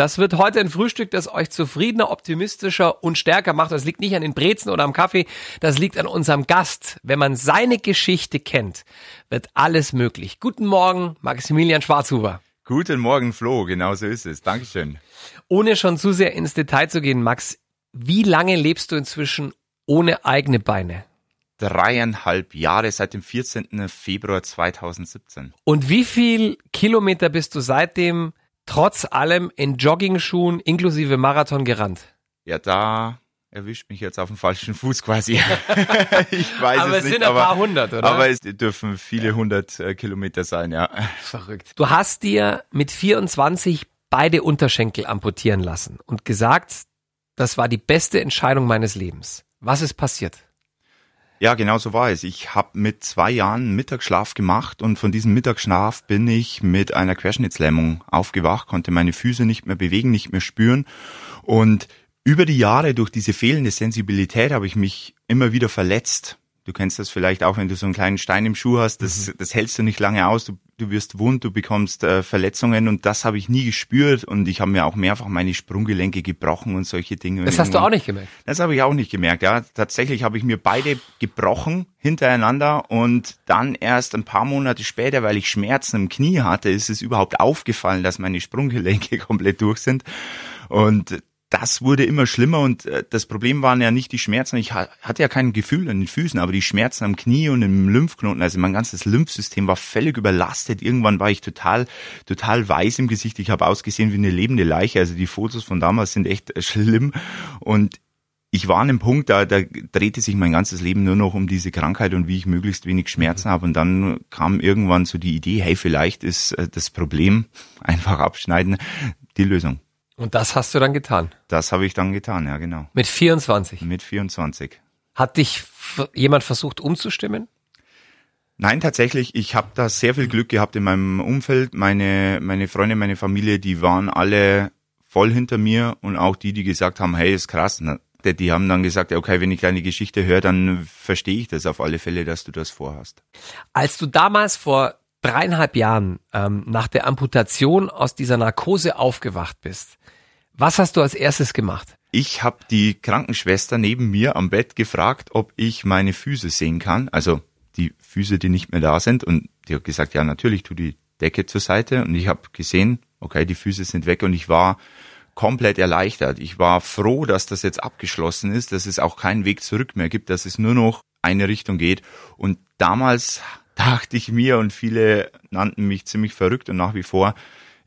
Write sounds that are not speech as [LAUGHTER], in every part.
Das wird heute ein Frühstück, das euch zufriedener, optimistischer und stärker macht. Das liegt nicht an den Brezen oder am Kaffee, das liegt an unserem Gast. Wenn man seine Geschichte kennt, wird alles möglich. Guten Morgen, Maximilian Schwarzhuber. Guten Morgen, Flo. Genau so ist es. Dankeschön. Ohne schon zu sehr ins Detail zu gehen, Max, wie lange lebst du inzwischen ohne eigene Beine? Dreieinhalb Jahre seit dem 14. Februar 2017. Und wie viel Kilometer bist du seitdem trotz allem in Joggingschuhen inklusive Marathon gerannt? Ja, da erwischt mich jetzt auf dem falschen Fuß quasi. [LAUGHS] ich weiß aber es, es sind ein paar hundert, oder? Aber es dürfen viele hundert äh, Kilometer sein, ja. Verrückt. Du hast dir mit 24 beide Unterschenkel amputieren lassen und gesagt, das war die beste Entscheidung meines Lebens. Was ist passiert? Ja, genau so war es. Ich habe mit zwei Jahren Mittagsschlaf gemacht und von diesem Mittagsschlaf bin ich mit einer Querschnittslähmung aufgewacht, konnte meine Füße nicht mehr bewegen, nicht mehr spüren und über die Jahre durch diese fehlende Sensibilität habe ich mich immer wieder verletzt. Du kennst das vielleicht auch, wenn du so einen kleinen Stein im Schuh hast, das, mhm. das hältst du nicht lange aus, du, du wirst wund, du bekommst äh, Verletzungen und das habe ich nie gespürt und ich habe mir auch mehrfach meine Sprunggelenke gebrochen und solche Dinge. Das hast du auch nicht gemerkt? Das habe ich auch nicht gemerkt, ja. Tatsächlich habe ich mir beide gebrochen hintereinander und dann erst ein paar Monate später, weil ich Schmerzen im Knie hatte, ist es überhaupt aufgefallen, dass meine Sprunggelenke [LAUGHS] komplett durch sind. Und das wurde immer schlimmer und äh, das Problem waren ja nicht die Schmerzen. Ich hatte ja kein Gefühl an den Füßen, aber die Schmerzen am Knie und im Lymphknoten, also mein ganzes Lymphsystem war völlig überlastet. Irgendwann war ich total, total weiß im Gesicht. Ich habe ausgesehen wie eine lebende Leiche. Also die Fotos von damals sind echt äh, schlimm und ich war an einem Punkt, da, da drehte sich mein ganzes Leben nur noch um diese Krankheit und wie ich möglichst wenig Schmerzen mhm. habe. Und dann kam irgendwann so die Idee, hey, vielleicht ist äh, das Problem [LAUGHS] einfach abschneiden die Lösung. Und das hast du dann getan? Das habe ich dann getan, ja, genau. Mit 24? Mit 24. Hat dich jemand versucht umzustimmen? Nein, tatsächlich, ich habe da sehr viel Glück gehabt in meinem Umfeld. Meine, meine Freunde, meine Familie, die waren alle voll hinter mir und auch die, die gesagt haben, hey, ist krass. Die haben dann gesagt, okay, wenn ich deine Geschichte höre, dann verstehe ich das auf alle Fälle, dass du das vorhast. Als du damals vor dreieinhalb Jahren ähm, nach der Amputation aus dieser Narkose aufgewacht bist, was hast du als erstes gemacht? Ich habe die Krankenschwester neben mir am Bett gefragt, ob ich meine Füße sehen kann, also die Füße, die nicht mehr da sind. Und die hat gesagt, ja, natürlich, tu die Decke zur Seite. Und ich habe gesehen, okay, die Füße sind weg und ich war komplett erleichtert. Ich war froh, dass das jetzt abgeschlossen ist, dass es auch keinen Weg zurück mehr gibt, dass es nur noch eine Richtung geht. Und damals dachte ich mir und viele nannten mich ziemlich verrückt und nach wie vor,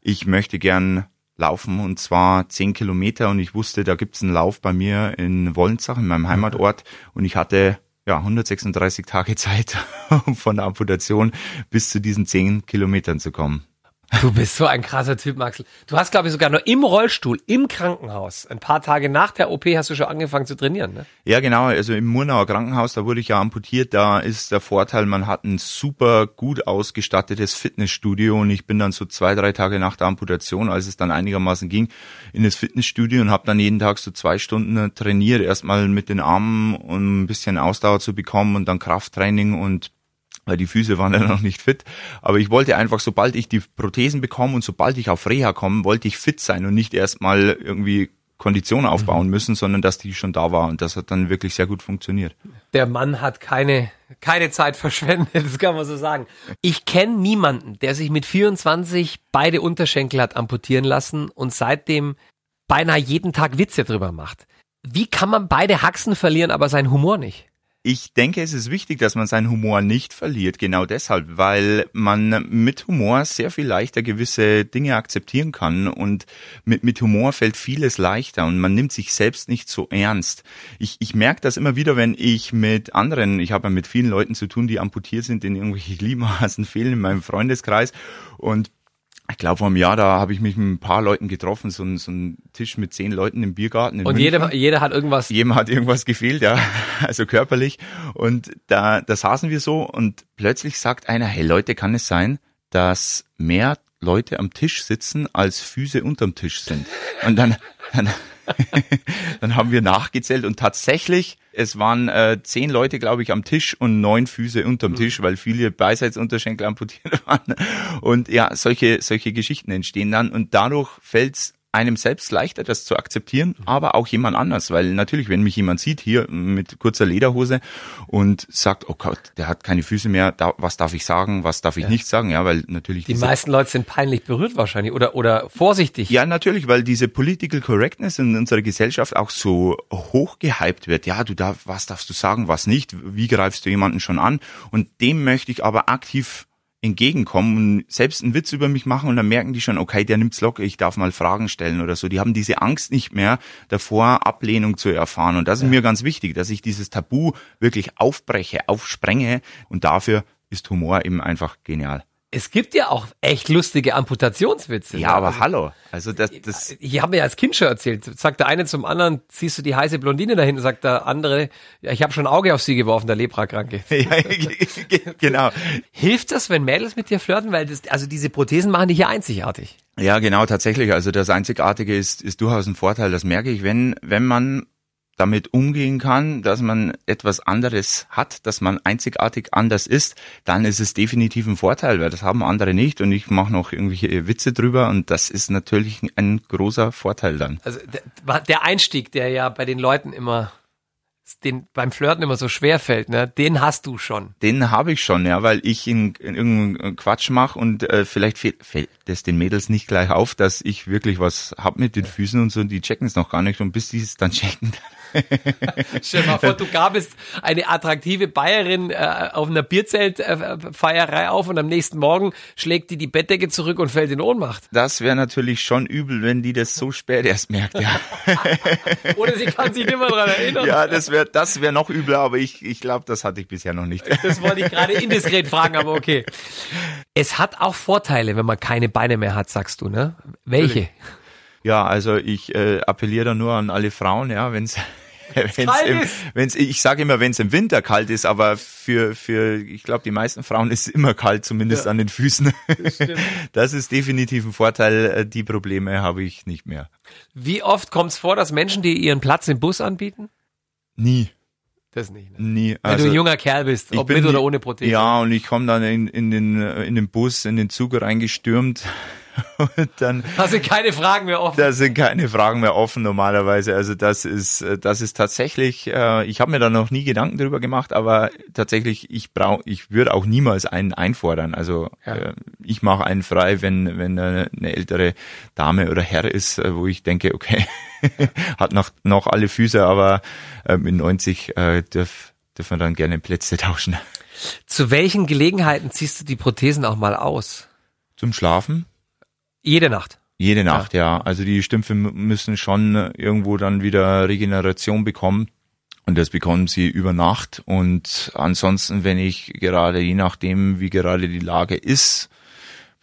ich möchte gern laufen und zwar zehn Kilometer und ich wusste, da gibt's einen Lauf bei mir in Wollensach, in meinem Heimatort und ich hatte ja 136 Tage [LAUGHS] Zeit, um von der Amputation bis zu diesen zehn Kilometern zu kommen. Du bist so ein krasser Typ, Maxel. Du hast, glaube ich, sogar nur im Rollstuhl, im Krankenhaus, ein paar Tage nach der OP hast du schon angefangen zu trainieren, ne? Ja, genau. Also im Murnauer Krankenhaus, da wurde ich ja amputiert. Da ist der Vorteil, man hat ein super gut ausgestattetes Fitnessstudio und ich bin dann so zwei, drei Tage nach der Amputation, als es dann einigermaßen ging, in das Fitnessstudio und habe dann jeden Tag so zwei Stunden trainiert. Erstmal mit den Armen, um ein bisschen Ausdauer zu bekommen und dann Krafttraining und weil die Füße waren [LAUGHS] ja noch nicht fit. Aber ich wollte einfach, sobald ich die Prothesen bekomme und sobald ich auf Reha komme, wollte ich fit sein und nicht erstmal irgendwie Kondition aufbauen mhm. müssen, sondern dass die schon da war und das hat dann wirklich sehr gut funktioniert. Der Mann hat keine keine Zeit [LAUGHS] verschwendet, das kann man so sagen. Ich kenne niemanden, der sich mit 24 beide Unterschenkel hat amputieren lassen und seitdem beinahe jeden Tag Witze drüber macht. Wie kann man beide Haxen verlieren, aber sein Humor nicht? Ich denke, es ist wichtig, dass man seinen Humor nicht verliert, genau deshalb, weil man mit Humor sehr viel leichter gewisse Dinge akzeptieren kann und mit, mit Humor fällt vieles leichter und man nimmt sich selbst nicht so ernst. Ich, ich merke das immer wieder, wenn ich mit anderen, ich habe ja mit vielen Leuten zu tun, die amputiert sind, in irgendwelche [LAUGHS] Gliedmaßen fehlen in meinem Freundeskreis und ich glaube, vor einem Jahr, da habe ich mich mit ein paar Leuten getroffen, so ein, so ein Tisch mit zehn Leuten im Biergarten. In und jeder, jeder hat irgendwas. Jedem hat irgendwas gefehlt, ja, [LAUGHS] also körperlich. Und da, da saßen wir so und plötzlich sagt einer, hey Leute, kann es sein, dass mehr Leute am Tisch sitzen, als Füße unterm Tisch sind? Und dann, dann [LAUGHS] dann haben wir nachgezählt und tatsächlich, es waren äh, zehn Leute, glaube ich, am Tisch und neun Füße unterm Tisch, weil viele Beiseitsunterschenkel amputiert [LAUGHS] waren. Und ja, solche, solche Geschichten entstehen dann und dadurch fällt's einem selbst leichter, das zu akzeptieren, aber auch jemand anders, weil natürlich, wenn mich jemand sieht hier mit kurzer Lederhose und sagt, oh Gott, der hat keine Füße mehr, da, was darf ich sagen, was darf ich ja. nicht sagen, ja, weil natürlich die meisten Leute sind peinlich berührt wahrscheinlich oder oder vorsichtig. Ja, natürlich, weil diese Political Correctness in unserer Gesellschaft auch so hoch gehypt wird. Ja, du darf, was darfst du sagen, was nicht? Wie greifst du jemanden schon an? Und dem möchte ich aber aktiv entgegenkommen und selbst einen Witz über mich machen und dann merken die schon, okay, der nimmt's locker, ich darf mal Fragen stellen oder so. Die haben diese Angst nicht mehr davor, Ablehnung zu erfahren. Und das ist ja. mir ganz wichtig, dass ich dieses Tabu wirklich aufbreche, aufsprenge und dafür ist Humor eben einfach genial. Es gibt ja auch echt lustige Amputationswitze. Ja, ne? aber also, hallo. Also das, das ich habe mir als Kind schon erzählt. Sagt der eine zum anderen, siehst du die heiße Blondine da hinten? Sagt der andere, ja, ich habe schon ein Auge auf sie geworfen, der Leprakranke. [LAUGHS] ja, [LAUGHS] genau. Hilft das, wenn Mädels mit dir flirten? Weil das, also diese Prothesen machen dich ja einzigartig. Ja, genau, tatsächlich. Also das Einzigartige ist, ist durchaus ein Vorteil. Das merke ich, wenn, wenn man damit umgehen kann, dass man etwas anderes hat, dass man einzigartig anders ist, dann ist es definitiv ein Vorteil, weil das haben andere nicht und ich mache noch irgendwelche Witze drüber und das ist natürlich ein großer Vorteil dann. Also der Einstieg, der ja bei den Leuten immer den beim Flirten immer so schwer fällt, ne? Den hast du schon. Den habe ich schon, ja, weil ich in, in irgendeinen Quatsch mache und äh, vielleicht fällt, fällt das den Mädels nicht gleich auf, dass ich wirklich was hab mit den Füßen und so, und die checken es noch gar nicht und bis die es dann checken, [LAUGHS] Stell mal vor, du gabest eine attraktive Bayerin äh, auf einer Bierzeltfeierei äh, auf und am nächsten Morgen schlägt die die Bettdecke zurück und fällt in Ohnmacht. Das wäre natürlich schon übel, wenn die das so spät erst merkt, ja. [LAUGHS] Oder sie kann sich nicht mehr dran erinnern. Ja, das wäre das wär noch übler, aber ich, ich glaube, das hatte ich bisher noch nicht. Das wollte ich gerade indiskret fragen, aber okay. Es hat auch Vorteile, wenn man keine Beine mehr hat, sagst du, ne? Welche? Ja, also ich äh, appelliere da nur an alle Frauen, ja, wenn es wenn's [LAUGHS] im, wenn's, ich sage immer, wenn es im Winter kalt ist, aber für, für ich glaube, die meisten Frauen ist es immer kalt, zumindest ja. an den Füßen. Das, [LAUGHS] das, ist definitiv ein Vorteil. Äh, die Probleme habe ich nicht mehr. Wie oft kommt es vor, dass Menschen dir ihren Platz im Bus anbieten? Nie. Das nicht. Ne? Nie. Wenn also, du ein junger Kerl bist, ob mit oder ohne Prothese. Ja, und ich komme dann in, in, den, in den Bus, in den Zug reingestürmt [LAUGHS] Und dann, da sind keine Fragen mehr offen. Da sind keine Fragen mehr offen normalerweise. Also das ist, das ist tatsächlich, äh, ich habe mir da noch nie Gedanken drüber gemacht, aber tatsächlich, ich brauche, ich würde auch niemals einen einfordern. Also ja. äh, ich mache einen frei, wenn, wenn eine, eine ältere Dame oder Herr ist, äh, wo ich denke, okay, [LAUGHS] hat noch, noch alle Füße, aber äh, mit 90 äh, dürf, dürfen wir dann gerne Plätze [LAUGHS] tauschen. Zu welchen Gelegenheiten ziehst du die Prothesen auch mal aus? Zum Schlafen. Jede Nacht. Jede Nacht, ja. ja. Also die Stümpfe müssen schon irgendwo dann wieder Regeneration bekommen. Und das bekommen sie über Nacht. Und ansonsten, wenn ich gerade, je nachdem, wie gerade die Lage ist,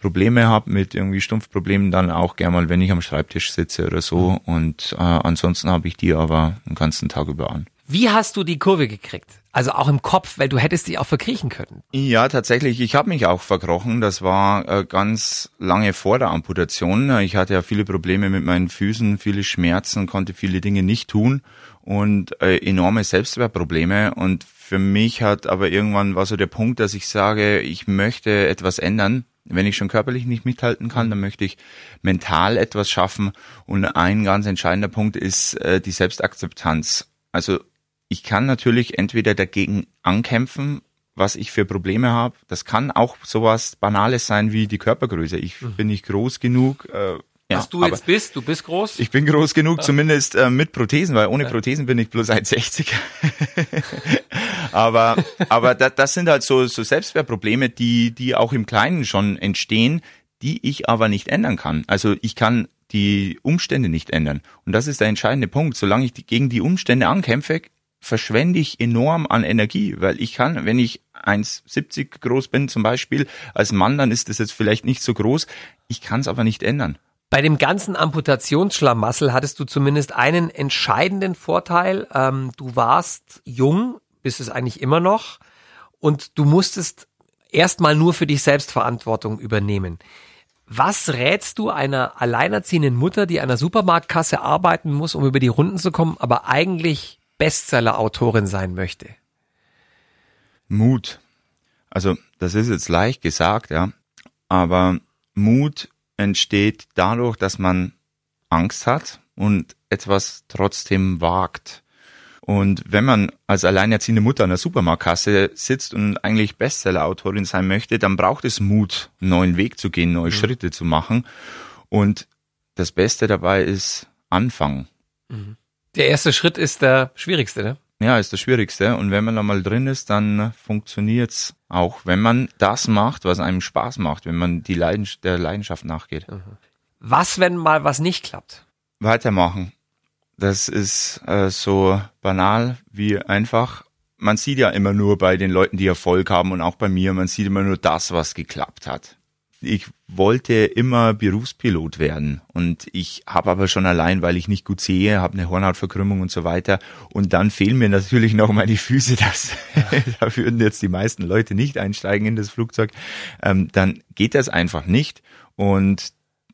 Probleme habe mit irgendwie Stumpfproblemen, dann auch gerne mal, wenn ich am Schreibtisch sitze oder so. Mhm. Und äh, ansonsten habe ich die aber den ganzen Tag über an. Wie hast du die Kurve gekriegt? Also auch im Kopf, weil du hättest die auch verkriechen können. Ja, tatsächlich. Ich habe mich auch verkrochen. Das war äh, ganz lange vor der Amputation. Ich hatte ja viele Probleme mit meinen Füßen, viele Schmerzen, konnte viele Dinge nicht tun und äh, enorme Selbstwertprobleme. Und für mich hat aber irgendwann war so der Punkt, dass ich sage, ich möchte etwas ändern. Wenn ich schon körperlich nicht mithalten kann, dann möchte ich mental etwas schaffen. Und ein ganz entscheidender Punkt ist äh, die Selbstakzeptanz. Also ich kann natürlich entweder dagegen ankämpfen, was ich für Probleme habe. Das kann auch sowas Banales sein wie die Körpergröße. Ich mhm. bin nicht groß genug. Äh, ja, was du jetzt bist, du bist groß? Ich bin groß genug, ja. zumindest äh, mit Prothesen, weil ohne ja. Prothesen bin ich bloß 1,60. [LAUGHS] aber aber da, das sind halt so, so Selbstwertprobleme, die, die auch im Kleinen schon entstehen, die ich aber nicht ändern kann. Also ich kann die Umstände nicht ändern. Und das ist der entscheidende Punkt. Solange ich die, gegen die Umstände ankämpfe, verschwende ich enorm an Energie, weil ich kann, wenn ich 1,70 groß bin zum Beispiel, als Mann, dann ist das jetzt vielleicht nicht so groß. Ich kann es aber nicht ändern. Bei dem ganzen Amputationsschlamassel hattest du zumindest einen entscheidenden Vorteil. Ähm, du warst jung, bist es eigentlich immer noch, und du musstest erstmal nur für dich selbst Verantwortung übernehmen. Was rätst du einer alleinerziehenden Mutter, die an der Supermarktkasse arbeiten muss, um über die Runden zu kommen, aber eigentlich Bestseller-Autorin sein möchte? Mut. Also, das ist jetzt leicht gesagt, ja. Aber Mut entsteht dadurch, dass man Angst hat und etwas trotzdem wagt. Und wenn man als alleinerziehende Mutter an der Supermarktkasse sitzt und eigentlich Bestseller-Autorin sein möchte, dann braucht es Mut, einen neuen Weg zu gehen, neue mhm. Schritte zu machen. Und das Beste dabei ist anfangen. Mhm. Der erste Schritt ist der schwierigste, ne? Ja, ist das Schwierigste. Und wenn man da mal drin ist, dann funktioniert's auch, wenn man das macht, was einem Spaß macht, wenn man die Leidenschaft, der Leidenschaft nachgeht. Mhm. Was, wenn mal was nicht klappt? Weitermachen. Das ist äh, so banal wie einfach. Man sieht ja immer nur bei den Leuten, die Erfolg haben und auch bei mir, man sieht immer nur das, was geklappt hat ich wollte immer Berufspilot werden und ich habe aber schon allein, weil ich nicht gut sehe, habe eine Hornhautverkrümmung und so weiter und dann fehlen mir natürlich noch meine Füße, das [LAUGHS] da würden jetzt die meisten Leute nicht einsteigen in das Flugzeug, ähm, dann geht das einfach nicht und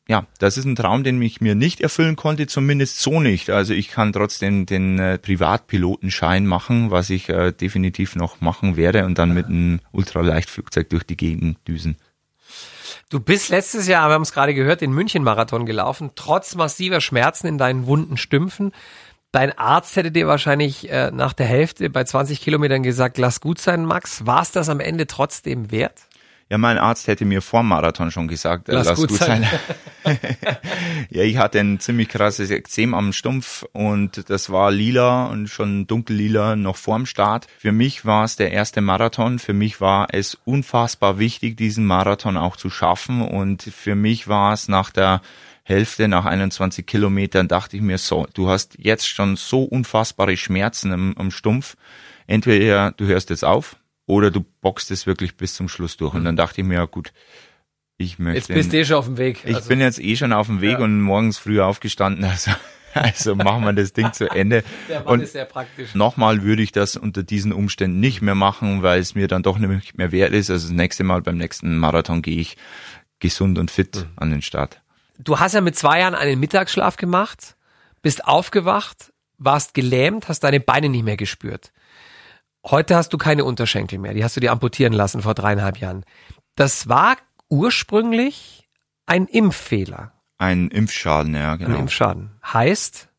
ja, das ist ein Traum, den ich mir nicht erfüllen konnte, zumindest so nicht. Also ich kann trotzdem den äh, Privatpilotenschein machen, was ich äh, definitiv noch machen werde und dann mit einem Ultraleichtflugzeug durch die Gegend düsen. Du bist letztes Jahr, wir haben es gerade gehört, den München-Marathon gelaufen, trotz massiver Schmerzen in deinen wunden Stümpfen. Dein Arzt hätte dir wahrscheinlich äh, nach der Hälfte bei 20 Kilometern gesagt, lass gut sein, Max. War es das am Ende trotzdem wert? Ja, mein Arzt hätte mir vor Marathon schon gesagt, äh, lass, lass gut, gut, sein. sein. [LAUGHS] ja, ich hatte ein ziemlich krasses Ekzem am Stumpf und das war lila und schon dunkellila noch vorm Start. Für mich war es der erste Marathon. Für mich war es unfassbar wichtig, diesen Marathon auch zu schaffen und für mich war es nach der Hälfte, nach 21 Kilometern, dachte ich mir so, du hast jetzt schon so unfassbare Schmerzen am Stumpf. Entweder du hörst jetzt auf, oder du boxst es wirklich bis zum Schluss durch. Und dann dachte ich mir, ja gut, ich möchte. Jetzt bist du eh schon auf dem Weg. Ich also, bin jetzt eh schon auf dem Weg ja. und morgens früh aufgestanden. [LAUGHS] Also, also machen wir das Ding zu Ende. [LAUGHS] Der Mann und ist sehr praktisch. Nochmal würde ich das unter diesen Umständen nicht mehr machen, weil es mir dann doch nicht mehr wert ist. Also das nächste Mal beim nächsten Marathon gehe ich gesund und fit mhm. an den Start. Du hast ja mit zwei Jahren einen Mittagsschlaf gemacht, bist aufgewacht, warst gelähmt, hast deine Beine nicht mehr gespürt. Heute hast du keine Unterschenkel mehr. Die hast du dir amputieren lassen vor dreieinhalb Jahren. Das war ursprünglich ein Impffehler. Ein Impfschaden, ja, genau. Ein Impfschaden. Heißt?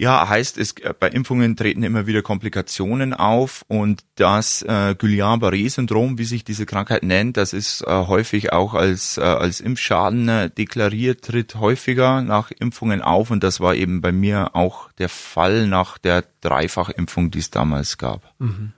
Ja, heißt es, äh, bei Impfungen treten immer wieder Komplikationen auf und das äh, Guillain-Barré-Syndrom, wie sich diese Krankheit nennt, das ist äh, häufig auch als, äh, als Impfschaden äh, deklariert, tritt häufiger nach Impfungen auf und das war eben bei mir auch der Fall nach der Dreifachimpfung, die es damals gab. Mhm.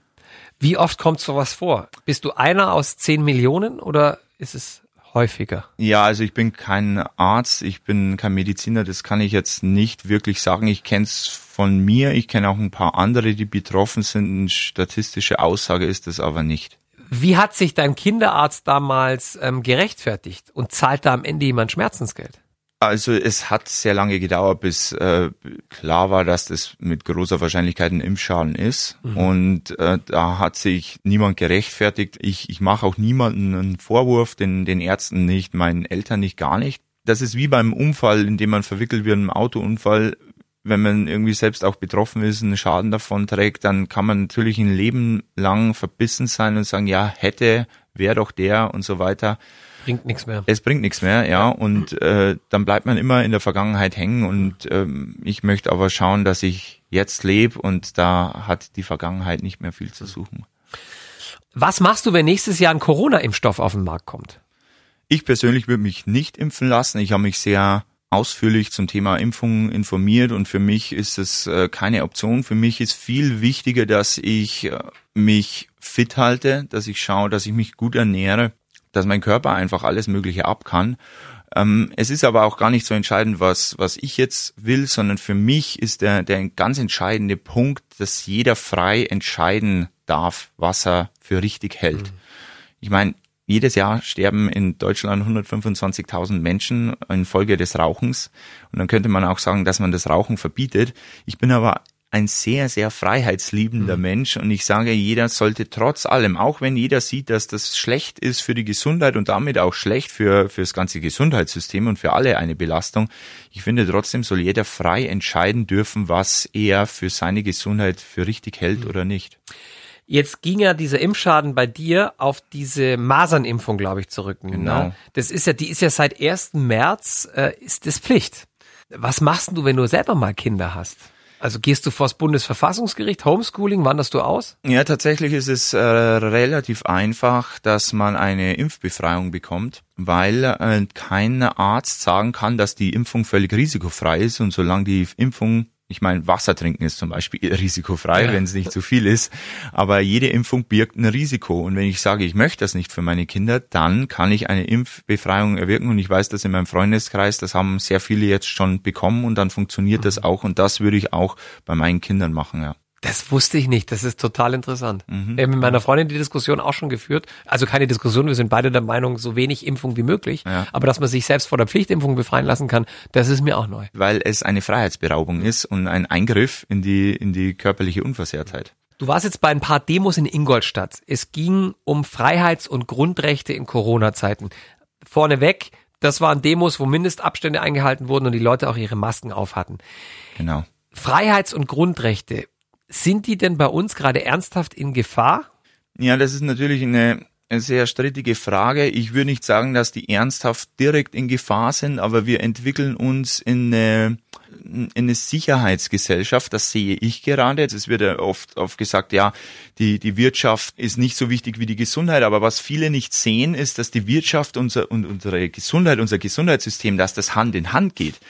Wie oft kommt sowas vor? Bist du einer aus zehn Millionen oder ist es häufiger? Ja, also ich bin kein Arzt, ich bin kein Mediziner, das kann ich jetzt nicht wirklich sagen. Ich kenne es von mir, ich kenne auch ein paar andere, die betroffen sind. Eine statistische Aussage ist das aber nicht. Wie hat sich dein Kinderarzt damals ähm, gerechtfertigt und zahlt da am Ende jemand Schmerzensgeld? Also es hat sehr lange gedauert, bis äh, klar war, dass das mit großer Wahrscheinlichkeit ein Impfschaden ist. Mhm. Und äh, da hat sich niemand gerechtfertigt. Ich, ich mache auch niemanden einen Vorwurf, den, den Ärzten nicht, meinen Eltern nicht, gar nicht. Das ist wie beim Unfall, in dem man verwickelt wird, einem Autounfall. Wenn man irgendwie selbst auch betroffen ist, einen Schaden davon trägt, dann kann man natürlich ein Leben lang verbissen sein und sagen, ja, hätte, wäre doch der und so weiter bringt nichts mehr. Es bringt nichts mehr, ja. Und äh, dann bleibt man immer in der Vergangenheit hängen. Und ähm, ich möchte aber schauen, dass ich jetzt lebe und da hat die Vergangenheit nicht mehr viel zu suchen. Was machst du, wenn nächstes Jahr ein Corona-Impfstoff auf den Markt kommt? Ich persönlich würde mich nicht impfen lassen. Ich habe mich sehr ausführlich zum Thema Impfung informiert und für mich ist es äh, keine Option. Für mich ist viel wichtiger, dass ich äh, mich fit halte, dass ich schaue, dass ich mich gut ernähre dass mein Körper einfach alles Mögliche ab kann. Ähm, es ist aber auch gar nicht so entscheidend, was, was ich jetzt will, sondern für mich ist der, der ganz entscheidende Punkt, dass jeder frei entscheiden darf, was er für richtig hält. Mhm. Ich meine, jedes Jahr sterben in Deutschland 125.000 Menschen infolge des Rauchens. Und dann könnte man auch sagen, dass man das Rauchen verbietet. Ich bin aber ein sehr, sehr freiheitsliebender mhm. Mensch und ich sage, jeder sollte trotz allem, auch wenn jeder sieht, dass das schlecht ist für die Gesundheit und damit auch schlecht für, für das ganze Gesundheitssystem und für alle eine Belastung, ich finde trotzdem soll jeder frei entscheiden dürfen, was er für seine Gesundheit für richtig hält mhm. oder nicht. Jetzt ging ja dieser Impfschaden bei dir auf diese Masernimpfung, glaube ich, zurück. Ne? Genau. Ne? Das ist ja, die ist ja seit 1. März, äh, ist das Pflicht. Was machst du, wenn du selber mal Kinder hast? Also gehst du vors Bundesverfassungsgericht, Homeschooling, wanderst du aus? Ja, tatsächlich ist es äh, relativ einfach, dass man eine Impfbefreiung bekommt, weil äh, kein Arzt sagen kann, dass die Impfung völlig risikofrei ist und solange die Impfung ich meine, Wasser trinken ist zum Beispiel [LAUGHS] risikofrei, ja. wenn es nicht zu viel ist. Aber jede Impfung birgt ein Risiko. Und wenn ich sage, ich möchte das nicht für meine Kinder, dann kann ich eine Impfbefreiung erwirken. Und ich weiß das in meinem Freundeskreis, das haben sehr viele jetzt schon bekommen und dann funktioniert mhm. das auch. Und das würde ich auch bei meinen Kindern machen, ja. Das wusste ich nicht. Das ist total interessant. Mhm. Wir haben mit meiner Freundin die Diskussion auch schon geführt. Also keine Diskussion. Wir sind beide der Meinung, so wenig Impfung wie möglich. Ja. Aber dass man sich selbst vor der Pflichtimpfung befreien lassen kann, das ist mir auch neu. Weil es eine Freiheitsberaubung ist und ein Eingriff in die, in die körperliche Unversehrtheit. Du warst jetzt bei ein paar Demos in Ingolstadt. Es ging um Freiheits- und Grundrechte in Corona-Zeiten. Vorneweg, das waren Demos, wo Mindestabstände eingehalten wurden und die Leute auch ihre Masken auf hatten. Genau. Freiheits- und Grundrechte. Sind die denn bei uns gerade ernsthaft in Gefahr? Ja, das ist natürlich eine, sehr strittige Frage. Ich würde nicht sagen, dass die ernsthaft direkt in Gefahr sind, aber wir entwickeln uns in eine, in eine Sicherheitsgesellschaft. Das sehe ich gerade. Es wird ja oft, oft gesagt, ja, die, die Wirtschaft ist nicht so wichtig wie die Gesundheit. Aber was viele nicht sehen, ist, dass die Wirtschaft unser, und unsere Gesundheit, unser Gesundheitssystem, dass das Hand in Hand geht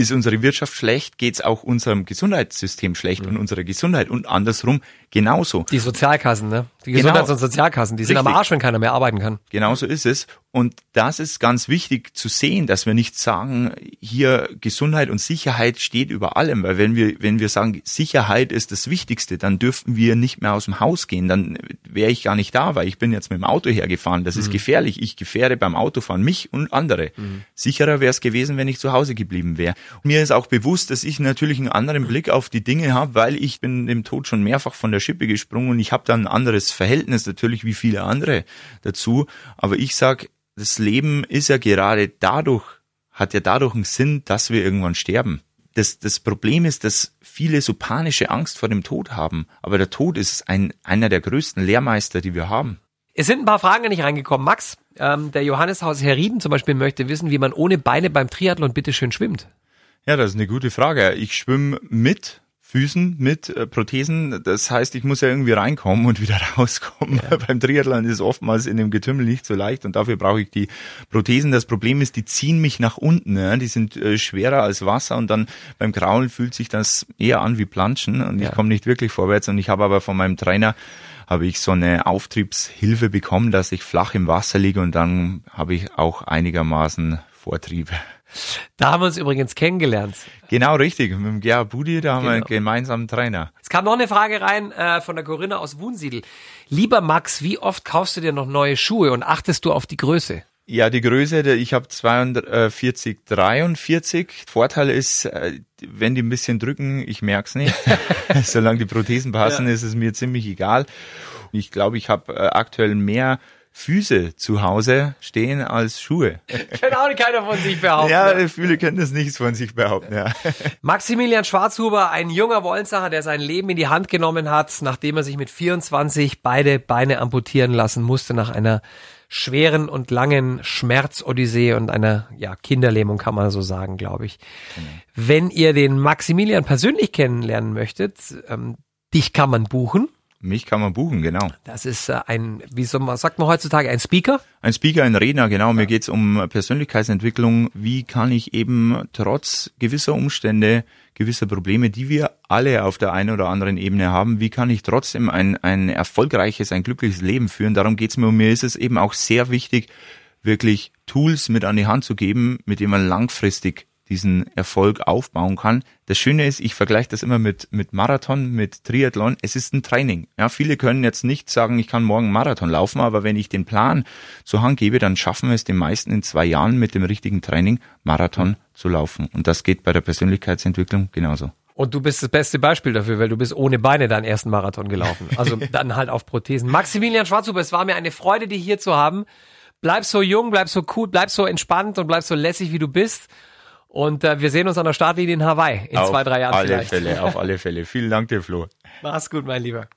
ist unsere Wirtschaft schlecht, geht es auch unserem Gesundheitssystem schlecht mhm. und unserer Gesundheit und andersrum genauso. Die Sozialkassen, ne? Die Gesundheits- genau. und Sozialkassen, die sind Richtig. am Arsch, wenn keiner mehr arbeiten kann. Genauso ist es. Und das ist ganz wichtig zu sehen, dass wir nicht sagen, hier Gesundheit und Sicherheit steht über allem, weil wenn wir, wenn wir sagen, Sicherheit ist das Wichtigste, dann dürften wir nicht mehr aus dem Haus gehen, dann wäre ich gar nicht da, weil ich bin jetzt mit dem Auto hergefahren, das ist mhm. gefährlich. Ich gefährde beim Autofahren mich und andere. Mhm. Sicherer wäre es gewesen, wenn ich zu Hause geblieben wäre. Mir ist auch bewusst, dass ich natürlich einen anderen Blick auf die Dinge habe, weil ich bin dem Tod schon mehrfach von der Schippe gesprungen und ich habe dann ein anderes Verhältnis natürlich wie viele andere dazu. Aber ich sag, das Leben ist ja gerade dadurch, hat ja dadurch einen Sinn, dass wir irgendwann sterben. Das, das Problem ist, dass viele so panische Angst vor dem Tod haben. Aber der Tod ist ein, einer der größten Lehrmeister, die wir haben. Es sind ein paar Fragen nicht reingekommen. Max, ähm, der Johannes Haus Herrieden zum Beispiel möchte wissen, wie man ohne Beine beim Triathlon bitteschön schwimmt. Ja, das ist eine gute Frage. Ich schwimme mit Füßen mit äh, Prothesen. Das heißt, ich muss ja irgendwie reinkommen und wieder [LAUGHS] rauskommen. Ja. Beim Triathlon ist es oftmals in dem Getümmel nicht so leicht und dafür brauche ich die Prothesen. Das Problem ist, die ziehen mich nach unten. Ja? Die sind äh, schwerer als Wasser und dann beim Kraulen fühlt sich das eher an wie Planschen und ja. ich komme nicht wirklich vorwärts. Und ich habe aber von meinem Trainer habe ich so eine Auftriebshilfe bekommen, dass ich flach im Wasser liege und dann habe ich auch einigermaßen Vortrieb. Da haben wir uns übrigens kennengelernt. Genau, richtig. Mit dem Gerhard Budi, da haben genau. wir einen gemeinsamen Trainer. Es kam noch eine Frage rein äh, von der Corinna aus Wunsiedel. Lieber Max, wie oft kaufst du dir noch neue Schuhe und achtest du auf die Größe? Ja, die Größe, ich habe 42, 43. Vorteil ist, äh, wenn die ein bisschen drücken, ich merk's nicht. [LAUGHS] [LAUGHS] Solange die Prothesen passen, ja. ist es mir ziemlich egal. Ich glaube, ich habe äh, aktuell mehr Füße zu Hause stehen als Schuhe. [LAUGHS] Kann auch keiner von sich behaupten. Ja, ne? viele können das nicht von sich behaupten, ja. [LAUGHS] Maximilian Schwarzhuber, ein junger Wollensacher, der sein Leben in die Hand genommen hat, nachdem er sich mit 24 beide Beine amputieren lassen musste nach einer schweren und langen Schmerzodyssee und einer ja, Kinderlähmung, kann man so sagen, glaube ich. Mhm. Wenn ihr den Maximilian persönlich kennenlernen möchtet, ähm, dich kann man buchen. Mich kann man buchen, genau. Das ist äh, ein, wie soll man, sagt man heutzutage, ein Speaker? Ein Speaker, ein Redner, genau. Mir geht's um Persönlichkeitsentwicklung. Wie kann ich eben trotz gewisser Umstände, gewisser Probleme, die wir alle auf der einen oder anderen Ebene haben, wie kann ich trotzdem ein, ein erfolgreiches, ein glückliches Leben führen? Darum geht's mir. Und mir ist es eben auch sehr wichtig, wirklich Tools mit an die Hand zu geben, mit denen man langfristig diesen Erfolg aufbauen kann. Das Schöne ist, ich vergleiche das immer mit, mit Marathon, mit Triathlon. Es ist ein Training. Ja, viele können jetzt nicht sagen, ich kann morgen Marathon laufen, aber wenn ich den Plan zur Hand gebe, dann schaffen wir es den meisten in zwei Jahren mit dem richtigen Training Marathon zu laufen. Und das geht bei der Persönlichkeitsentwicklung genauso. Und du bist das beste Beispiel dafür, weil du bist ohne Beine deinen ersten Marathon gelaufen. Also [LAUGHS] dann halt auf Prothesen. Maximilian Schwarzhuber, es war mir eine Freude, dich hier zu haben. Bleib so jung, bleib so cool, bleib so entspannt und bleib so lässig, wie du bist. Und äh, wir sehen uns an der Startlinie in Hawaii in auf zwei, drei Jahren alle vielleicht. Fälle, auf alle [LAUGHS] Fälle. Vielen Dank dir, Flo. Mach's gut, mein Lieber.